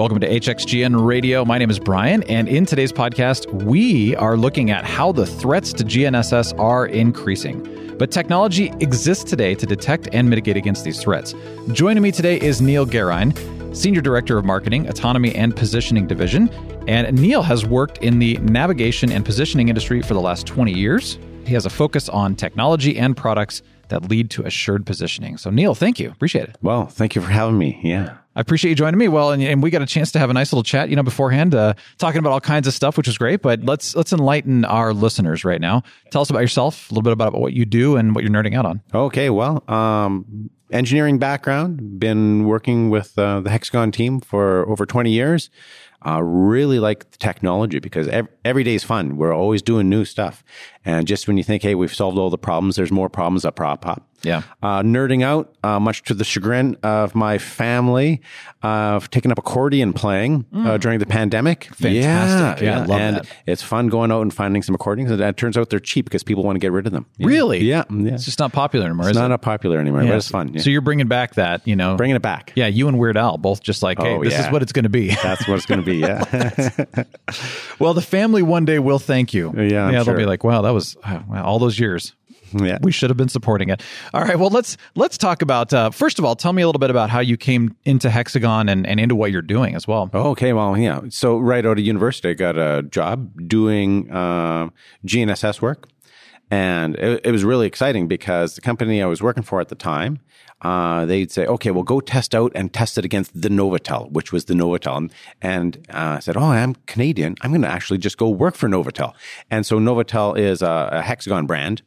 Welcome to HXGN Radio. My name is Brian, and in today's podcast, we are looking at how the threats to GNSS are increasing. But technology exists today to detect and mitigate against these threats. Joining me today is Neil Gerein, Senior Director of Marketing, Autonomy and Positioning Division. And Neil has worked in the navigation and positioning industry for the last 20 years. He has a focus on technology and products that lead to assured positioning. So, Neil, thank you. Appreciate it. Well, thank you for having me. Yeah. I appreciate you joining me. Well, and, and we got a chance to have a nice little chat, you know, beforehand, uh, talking about all kinds of stuff, which was great. But let's let's enlighten our listeners right now. Tell us about yourself, a little bit about what you do and what you're nerding out on. Okay. Well, um, engineering background, been working with uh, the Hexagon team for over 20 years. Uh, really like the technology because every, every day is fun. We're always doing new stuff. And just when you think, hey, we've solved all the problems, there's more problems that pop up. Yeah. Uh, nerding out, uh, much to the chagrin of my family. Uh, I've up accordion playing uh, during the pandemic. Fantastic. Yeah, I love and that. it's fun going out and finding some accordions. And it turns out they're cheap because people want to get rid of them. Yeah. Really? Yeah. yeah. It's just not popular anymore, It's is not it? popular anymore, but it's fun. Yeah. So you're bringing back that, you know, Bringing it back. yeah, you and Weird Al both just like, hey, Oh, this is what it's going to be. That's what it's going to be. Yeah. well, the family one day will thank you. Yeah, I'm yeah, they'll be like, wow, that was uh, all those years. yeah. We should have been supporting it. All right. Well, let's let's talk about uh, first of all. Tell me a little bit about how you came into Hexagon and, and into what you're doing as well. Oh, okay. Well, yeah. So right out of university, I got a job doing uh, GNSS work. And it, it was really exciting because the company I was working for at the time, uh, they'd say, okay, well, go test out and test it against the NovAtel, which was the NovAtel. And, uh, I said, oh, I'm Canadian. I'm going to actually just go work for NovAtel. And so NovAtel is a, a Hexagon brand.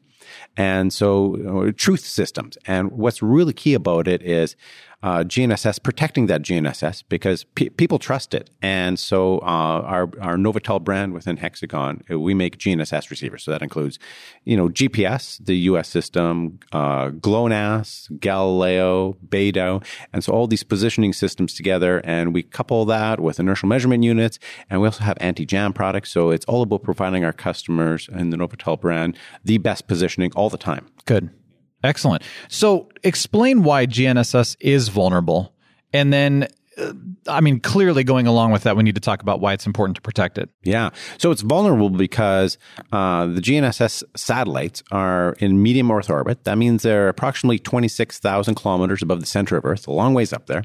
And so you know, truth systems. And what's really key about it is uh, GNSS, protecting that GNSS because pe- people trust it. And so uh, our, our NovAtel brand within Hexagon, uh, we make GNSS receivers. So that includes, you know, GPS, the US system, uh, GLONASS, Galileo, Beidou. And so all these positioning systems together. And we couple that with inertial measurement units. And we also have anti-jam products. So it's all about providing our customers and the NovAtel brand the best positioning all the time. Good, excellent. So explain why GNSS is vulnerable, and then. I mean, clearly going along with that, we need to talk about why it's important to protect it. Yeah. So it's vulnerable because uh, the GNSS satellites are in medium Earth orbit. That means they're approximately 26,000 kilometers above the center of Earth, a long ways up there.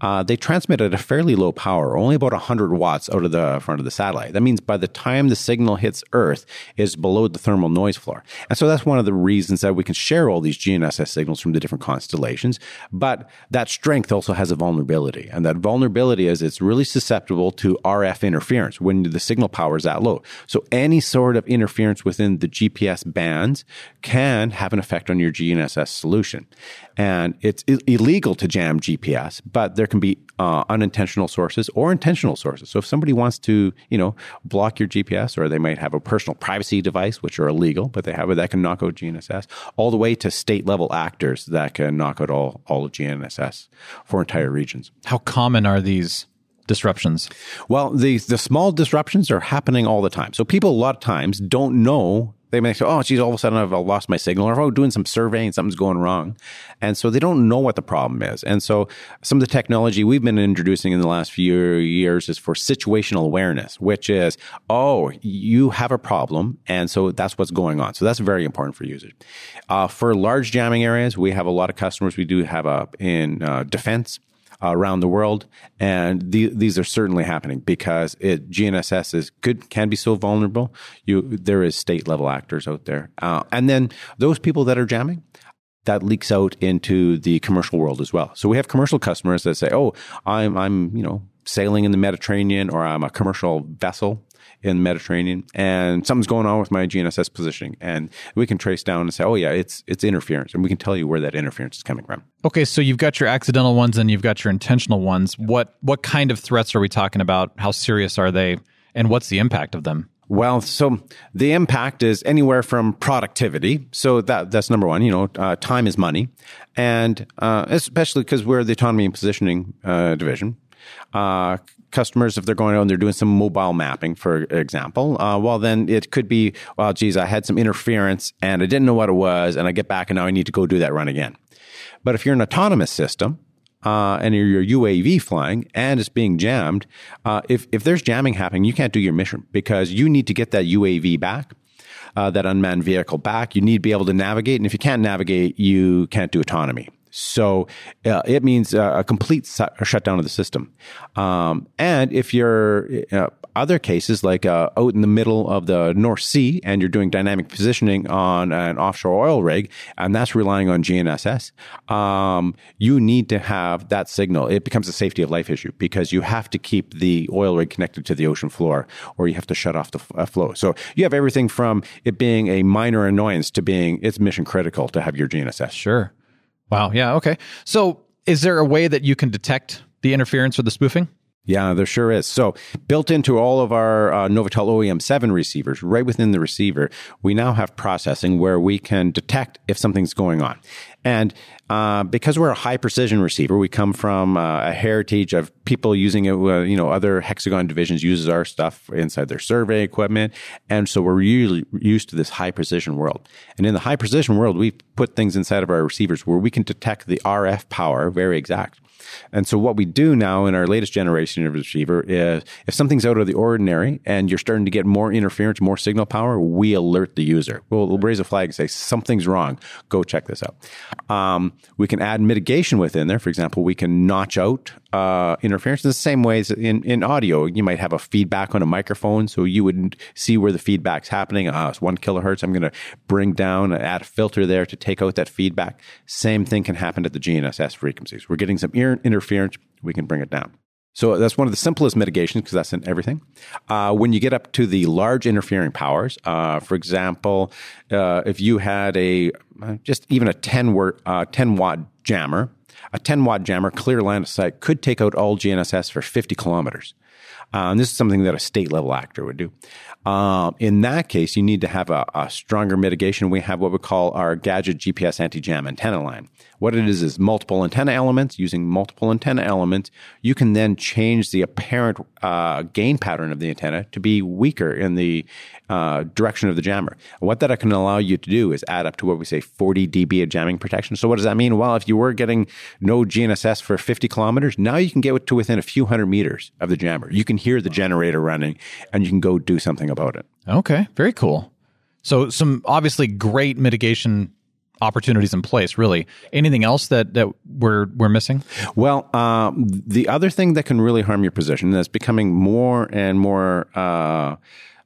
Uh, they transmit at a fairly low power, only about 100 watts out of the front of the satellite. That means by the time the signal hits Earth is below the thermal noise floor. And so that's one of the reasons that we can share all these GNSS signals from the different constellations. But that strength also has a vulnerability. And that vulnerability is it's really susceptible to RF interference when the signal power is that low. So any sort of interference within the GPS bands can have an effect on your GNSS solution. And it's illegal to jam GPS, but there can be uh, unintentional sources or intentional sources. So if somebody wants to, you know, block your GPS, or they might have a personal privacy device, which are illegal, but they have it that can knock out GNSS, all the way to state level actors that can knock out all all of GNSS for entire regions. How common are these disruptions? Well, the the small disruptions are happening all the time. So people a lot of times don't know. They may say, "Oh, geez, all of a sudden I've lost my signal," or "Oh, doing some surveying, something's going wrong," and so they don't know what the problem is. And so some of the technology we've been introducing in the last few years is for situational awareness, which is, "Oh, you have a problem, and so that's what's going on." So that's very important for users. Uh, for large jamming areas, we have a lot of customers. We do have a in uh, defense uh, around the world, and the, these are certainly happening because it GNSS is could can be so vulnerable. You there is state level actors out there, uh, and then those people that are jamming. That leaks out into the commercial world as well. So we have commercial customers that say, "Oh, I'm I'm you know sailing in the Mediterranean, or I'm a commercial vessel in the Mediterranean, and something's going on with my GNSS positioning, and we can trace down and say, oh yeah, it's it's interference, and we can tell you where that interference is coming from. Okay, so you've got your accidental ones and you've got your intentional ones. What what kind of threats are we talking about? How serious are they? And what's the impact of them? Well, so the impact is anywhere from productivity. So that that's number one. You know, uh, time is money, and uh, especially because we're the autonomy and positioning uh, division. Uh, customers, if they're going out and they're doing some mobile mapping, for example, uh, well, then it could be, well, geez, I had some interference and I didn't know what it was, and I get back and now I need to go do that run again. But if you're an autonomous system, uh, and your UAV flying and it's being jammed, uh, if if there's jamming happening, you can't do your mission because you need to get that UAV back. Uh, that unmanned vehicle back. You need to be able to navigate. And if you can't navigate, you can't do autonomy. So uh, it means uh, a complete su- shutdown of the system. Um, and if you're uh, other cases, like uh, out in the middle of the North Sea, and you're doing dynamic positioning on an offshore oil rig, and that's relying on GNSS, um, you need to have that signal. It becomes a safety of life issue because you have to keep the oil rig connected to the ocean floor, or you have to shut off the f- uh, flow. So you have everything from it being a minor annoyance to being it's mission critical to have your GNSS. Sure. Wow. Yeah. Okay. So, is there a way that you can detect the interference or the spoofing? Yeah, there sure is. So, built into all of our uh, Novatel OEM 7 receivers, right within the receiver, we now have processing where we can detect if something's going on. And uh, because we're a high precision receiver, we come from uh, a heritage of people using it. Uh, you know, other hexagon divisions uses our stuff inside their survey equipment, and so we're really used to this high precision world. And in the high precision world, we put things inside of our receivers where we can detect the RF power very exact. And so what we do now in our latest generation of receiver is if something's out of the ordinary and you're starting to get more interference, more signal power, we alert the user. We'll, raise a flag and say, something's wrong. Go check this out. Um, we can add mitigation within there. For example, we can notch out uh, interference in the same ways in, in audio. You might have a feedback on a microphone, so you would see where the feedback's happening. Uh, it's one kilohertz. I'm going to bring down, and add a filter there to take out that feedback. Same thing can happen at the GNSS frequencies. We're getting some ear interference. We can bring it down. So that's one of the simplest mitigations because that's in everything. Uh, when you get up to the large interfering powers, uh, for example, uh, if you had a uh, just even a 10 watt, uh, 10 watt jammer, a 10 watt jammer, clear line of sight, could take out all GNSS for 50 kilometers. Uh, and this is something that a state level actor would do. Um, in that case, you need to have a, a, stronger mitigation. We have what we call our GAJT GPS anti jam antenna line. What it is is multiple antenna elements. Using multiple antenna elements, you can then change the apparent uh, gain pattern of the antenna to be weaker in the uh, direction of the jammer. What that can allow you to do is add up to what we say 40 dB of jamming protection. So what does that mean? Well, if you were getting no GNSS for 50 kilometers, now you can get to within a few hundred meters of the jammer. You can hear the generator running and you can go do something about it. Okay, very cool. So some obviously great mitigation opportunities in place really anything else that that we're we're missing well um, the other thing that can really harm your position that's becoming more and more uh,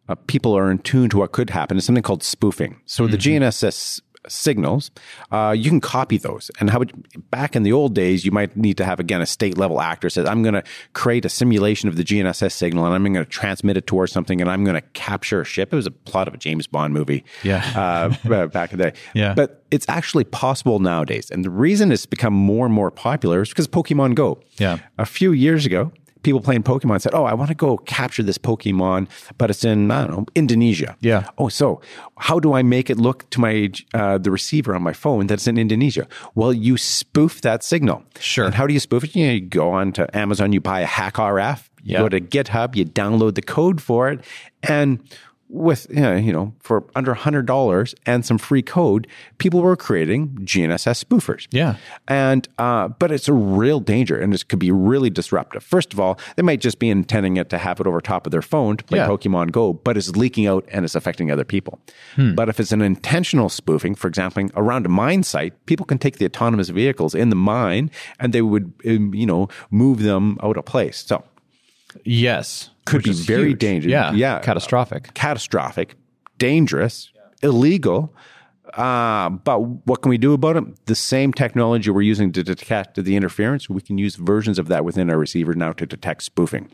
uh, people are in tune to what could happen is something called spoofing so mm-hmm. the gnss signals, uh, you can copy those. And how back in the old days, you might need to have again a state level actor says, "I'm going to create a simulation of the GNSS signal, and I'm going to transmit it towards something, and I'm going to capture a ship." It was a plot of a James Bond movie, yeah, uh, back in the day, yeah. But it's actually possible nowadays, and the reason it's become more and more popular is because Pokemon Go. Yeah, a few years ago, people playing Pokemon said, "Oh, I want to go capture this Pokemon, but it's in I don't know Indonesia." Yeah. Oh, so how do I make it look to my uh, the receiver on my phone that's in Indonesia? Well, you spoof that signal. Sure. And how do you spoof it? You, know, you go on to Amazon, you buy a HackRF, you yeah. go to GitHub, you download the code for it, and with you know for under hundred dollars and some free code, people were creating GNSS spoofers. Yeah, and uh, but it's a real danger, and it could be really disruptive. First of all, they might just be intending it to have it over top of their phone to play yeah. Pokemon Go, but it's leaking out and it's affecting other people. Hmm. But if it's an intentional spoofing, for example, around a mine site, people can take the autonomous vehicles in the mine and they would um, you know move them out of place. So Yes. Could be very huge. dangerous. Yeah. Yeah. Catastrophic. Catastrophic, dangerous, yeah. illegal. Uh, but what can we do about it? The same technology we're using to detect the interference, we can use versions of that within our receiver now to detect spoofing.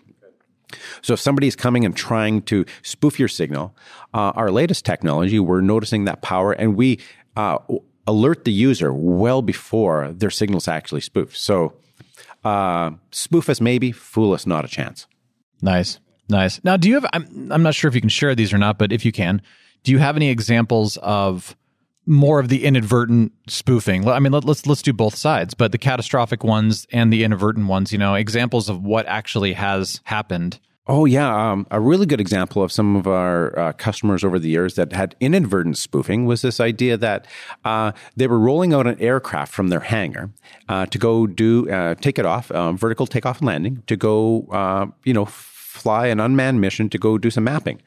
So if somebody's coming and trying to spoof your signal, uh, our latest technology, we're noticing that power and we uh, alert the user well before their signal's actually spoofed. So uh, spoof us maybe, fool us not a chance. Nice, nice. Now, do you have? I'm I'm not sure if you can share these or not, but if you can, do you have any examples of more of the inadvertent spoofing? I mean, let, let's let's do both sides, but the catastrophic ones and the inadvertent ones. You know, examples of what actually has happened Oh, yeah. Um, a really good example of some of our uh, customers over the years that had inadvertent spoofing was this idea that uh, they were rolling out an aircraft from their hangar uh, to go do, uh, take it off, um, vertical takeoff and landing, to go, uh, you know, fly an unmanned mission to go do some mapping.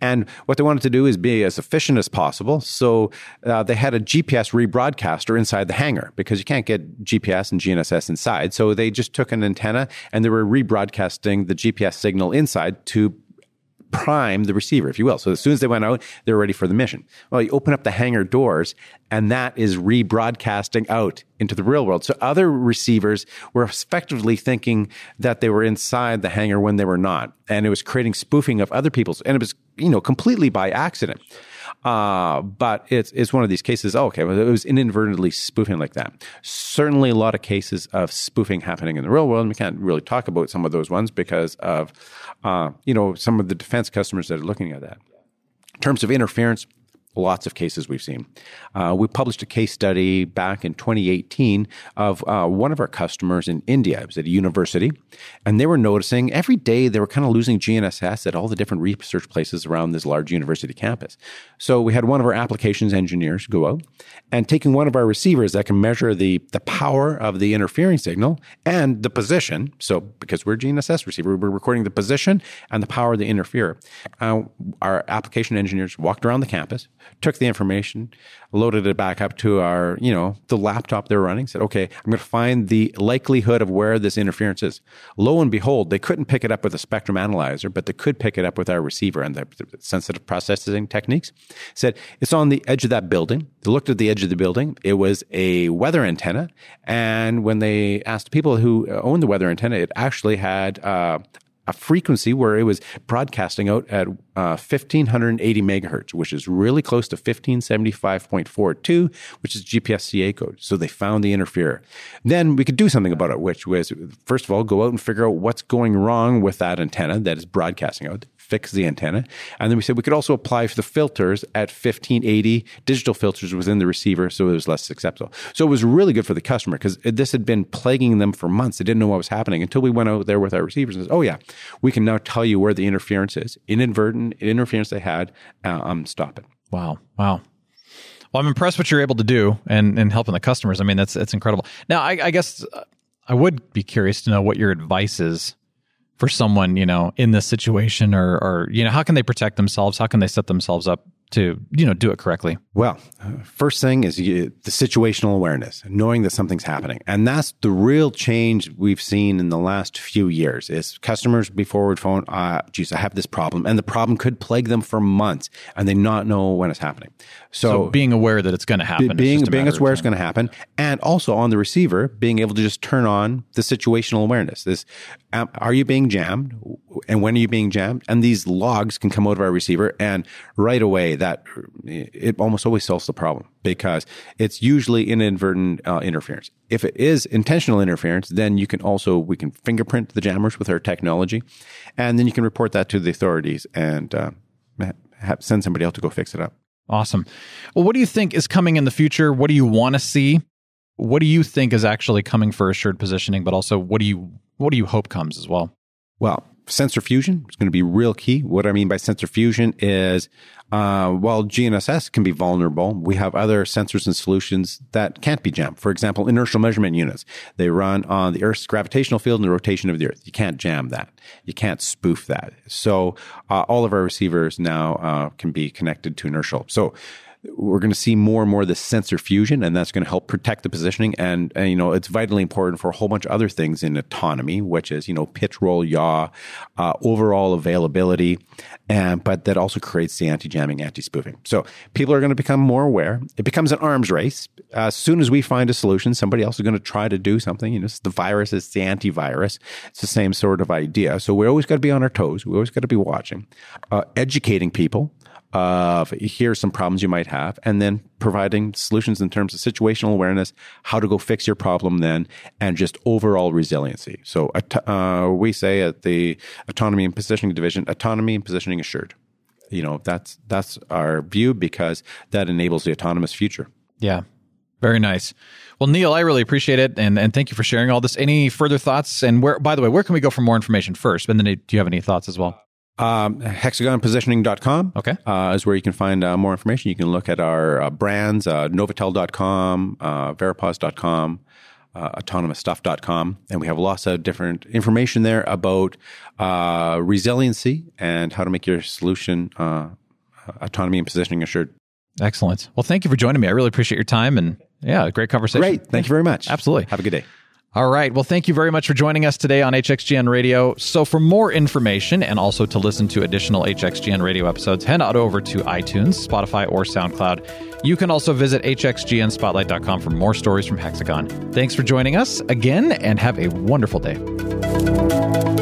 And what they wanted to do is be as efficient as possible. So uh, they had a GPS rebroadcaster inside the hangar because you can't get GPS and GNSS inside. So they just took an antenna and they were rebroadcasting the GPS signal inside to prime the receiver, if you will. So as soon as they went out, they were ready for the mission. Well, you open up the hangar doors, and that is rebroadcasting out into the real world. So other receivers were effectively thinking that they were inside the hangar when they were not, and it was creating spoofing of other people's, and it was you know completely by accident. Uh, but it's it's one of these cases. Oh, okay, well, it was inadvertently spoofing like that. Certainly, a lot of cases of spoofing happening in the real world. And we can't really talk about some of those ones because of uh, you know some of the defense customers that are looking at that. In terms of interference, lots of cases we've seen. Uh, we published a case study back in 2018 of uh, one of our customers in India. It was at a university, and they were noticing every day they were kind of losing GNSS at all the different research places around this large university campus. So we had one of our applications engineers go out and taking one of our receivers that can measure the, the power of the interfering signal and the position. So because we're GNSS receiver, we're recording the position and the power of the interferer. Uh, our application engineers walked around the campus, took the information, loaded it back up to our, you know, the laptop they're running, said, okay, I'm going to find the likelihood of where this interference is. Lo and behold, they couldn't pick it up with a spectrum analyzer, but they could pick it up with our receiver and the sensitive processing techniques. Said it's on the edge of that building. They looked at the edge of the building. It was a weather antenna. And when they asked people who owned the weather antenna, it actually had uh, a frequency where it was broadcasting out at uh, 1580 megahertz, which is really close to 1575.42, which is GPS CA code. So they found the interferer. Then we could do something about it, which was, first of all, go out and figure out what's going wrong with that antenna that is broadcasting out fix the antenna. And then we said we could also apply for the filters at 1580 digital filters within the receiver so it was less acceptable. So it was really good for the customer because this had been plaguing them for months. They didn't know what was happening until we went out there with our receivers and said, oh, yeah, we can now tell you where the interference is. Inadvertent interference they had, uh, um, stop it. Wow. Wow. Well, I'm impressed what you're able to do and, and helping the customers. I mean, that's, that's incredible. Now, I, I guess uh, I would be curious to know what your advice is for someone, you know, in this situation or, or, you know, how can they protect themselves? How can they set themselves up to you know do it correctly? Well, first thing is you, the situational awareness, knowing that something's happening, and that's the real change we've seen in the last few years. Is customers be forward phone, uh, geez, I have this problem, and the problem could plague them for months, and they not know when it's happening. So, so being aware that it's going to happen, being being aware it's going to happen, and also on the receiver, being able to just turn on the situational awareness. This, um, are you being jammed, and when are you being jammed? And these logs can come out of our receiver, and right away that it almost always solves the problem because it's usually inadvertent uh, interference. If it is intentional interference, then you can also we can fingerprint the jammers with our technology, and then you can report that to the authorities and uh, have, send somebody else to go fix it up. Awesome. Well, what do you think is coming in the future? What do you want to see? What do you think is actually coming for assured positioning? But also, what do you what do you hope comes as well? Well, sensor fusion is going to be real key. What I mean by sensor fusion is uh, while GNSS can be vulnerable, we have other sensors and solutions that can't be jammed. For example, inertial measurement units. They run on the Earth's gravitational field and the rotation of the Earth. You can't jam that. You can't spoof that. So uh, all of our receivers now uh, can be connected to inertial. So we're going to see more and more this sensor fusion, and that's going to help protect the positioning. And, and, you know, it's vitally important for a whole bunch of other things in autonomy, which is you know pitch, roll, yaw, uh, overall availability, and but that also creates the anti-jamming, anti-spoofing. So people are going to become more aware. It becomes an arms race. as soon as we find a solution, somebody else is going to try to do something. You know, it's the virus, it's the antivirus. It's the same sort of idea. So we're always got to be on our toes. We always got to be watching, uh, educating people of here's some problems you might have, and then providing solutions in terms of situational awareness, how to go fix your problem then, and just overall resiliency. So uh, we say at the autonomy and positioning division, autonomy and positioning assured. You know, that's that's our view because that enables the autonomous future. Yeah. Very nice. Well, Neil, I really appreciate it, and and thank you for sharing all this. Any further thoughts? And where, by the way, where can we go for more information first? And then, do you have any thoughts as well? Um, hexagonpositioning.com Okay. uh, is where you can find uh, more information. You can look at our uh, brands, uh, novatel.com, uh, veripos.com, uh, autonomousstuff.com. And we have lots of different information there about uh, resiliency and how to make your solution uh, autonomy and positioning assured. Excellent. Well, thank you for joining me. I really appreciate your time, and yeah, great conversation. Great. Thank you very much. Absolutely. Have a good day. All right. Well, thank you very much for joining us today on HXGN Radio. So, for more information and also to listen to additional HXGN Radio episodes, head on over to iTunes, Spotify, or SoundCloud. You can also visit hxgnspotlight.com for more stories from Hexagon. Thanks for joining us again and have a wonderful day.